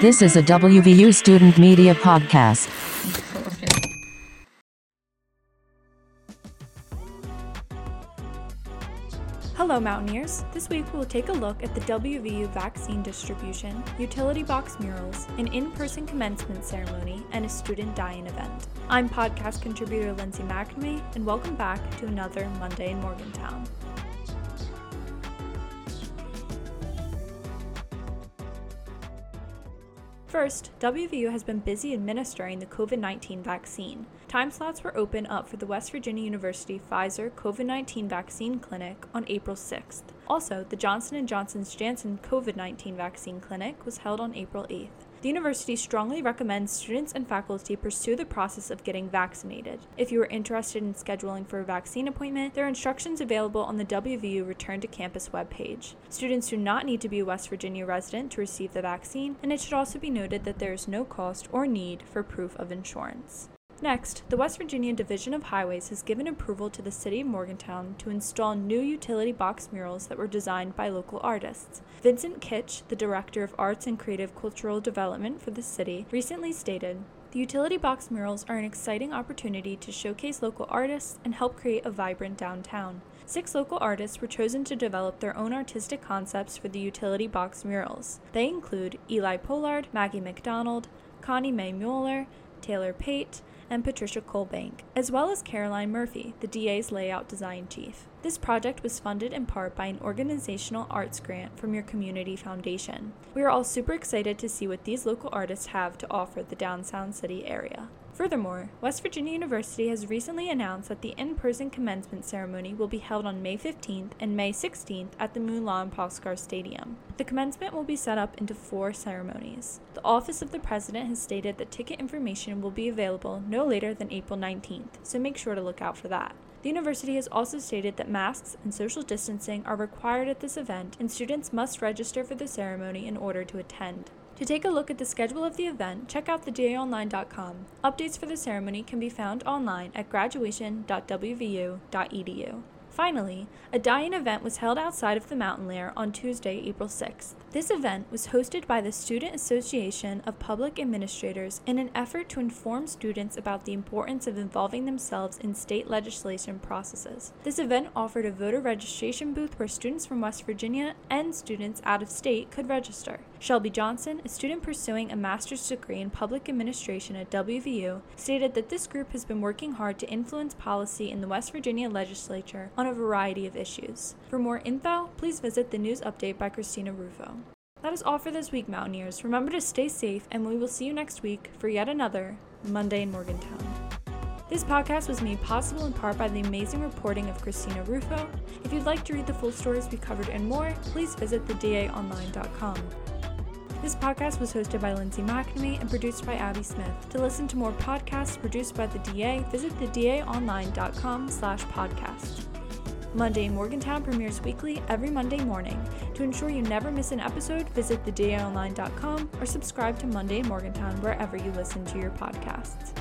This is a WVU student media podcast. Hello, Mountaineers. This week we'll take a look at the WVU vaccine distribution, utility box murals, an in person commencement ceremony, and a student die in event. I'm podcast contributor Lindsay McNamee, and welcome back to another Monday in Morgantown. First, WVU has been busy administering the COVID 19 vaccine. Time slots were open up for the West Virginia University Pfizer COVID-19 vaccine clinic on April 6th. Also, the Johnson & Johnson's Janssen COVID-19 vaccine clinic was held on April 8th. The university strongly recommends students and faculty pursue the process of getting vaccinated. If you are interested in scheduling for a vaccine appointment, there are instructions available on the WVU Return to Campus webpage. Students do not need to be a West Virginia resident to receive the vaccine, and it should also be noted that there is no cost or need for proof of insurance. Next, the West Virginia Division of Highways has given approval to the City of Morgantown to install new utility box murals that were designed by local artists. Vincent Kitch, the Director of Arts and Creative Cultural Development for the city, recently stated the utility box murals are an exciting opportunity to showcase local artists and help create a vibrant downtown. Six local artists were chosen to develop their own artistic concepts for the utility box murals. They include Eli Pollard, Maggie McDonald, Connie Mae Mueller, Taylor Pate, and Patricia Colbank, as well as Caroline Murphy, the DA's layout design chief. This project was funded in part by an organizational arts grant from your community foundation. We are all super excited to see what these local artists have to offer the downtown city area. Furthermore, West Virginia University has recently announced that the in person commencement ceremony will be held on May 15th and May 16th at the Milan Puskar Stadium. The commencement will be set up into four ceremonies. The Office of the President has stated that ticket information will be available no later than April 19th, so make sure to look out for that. The university has also stated that masks and social distancing are required at this event, and students must register for the ceremony in order to attend. To take a look at the schedule of the event, check out thedaonline.com. Updates for the ceremony can be found online at graduation.wvu.edu. Finally, a die-in event was held outside of the Mountain Lair on Tuesday, April 6th. This event was hosted by the Student Association of Public Administrators in an effort to inform students about the importance of involving themselves in state legislation processes. This event offered a voter registration booth where students from West Virginia and students out of state could register. Shelby Johnson, a student pursuing a master's degree in public administration at WVU, stated that this group has been working hard to influence policy in the West Virginia legislature on a variety of issues. For more info, please visit the news update by Christina Rufo. That is all for this week, Mountaineers. Remember to stay safe, and we will see you next week for yet another Monday in Morgantown. This podcast was made possible in part by the amazing reporting of Christina Rufo. If you'd like to read the full stories we covered and more, please visit thedaonline.com. This podcast was hosted by Lindsay McNamee and produced by Abby Smith. To listen to more podcasts produced by the DA, visit thedaonline.com slash podcast. Monday Morgantown premieres weekly every Monday morning. To ensure you never miss an episode, visit thedaonline.com or subscribe to Monday in Morgantown wherever you listen to your podcasts.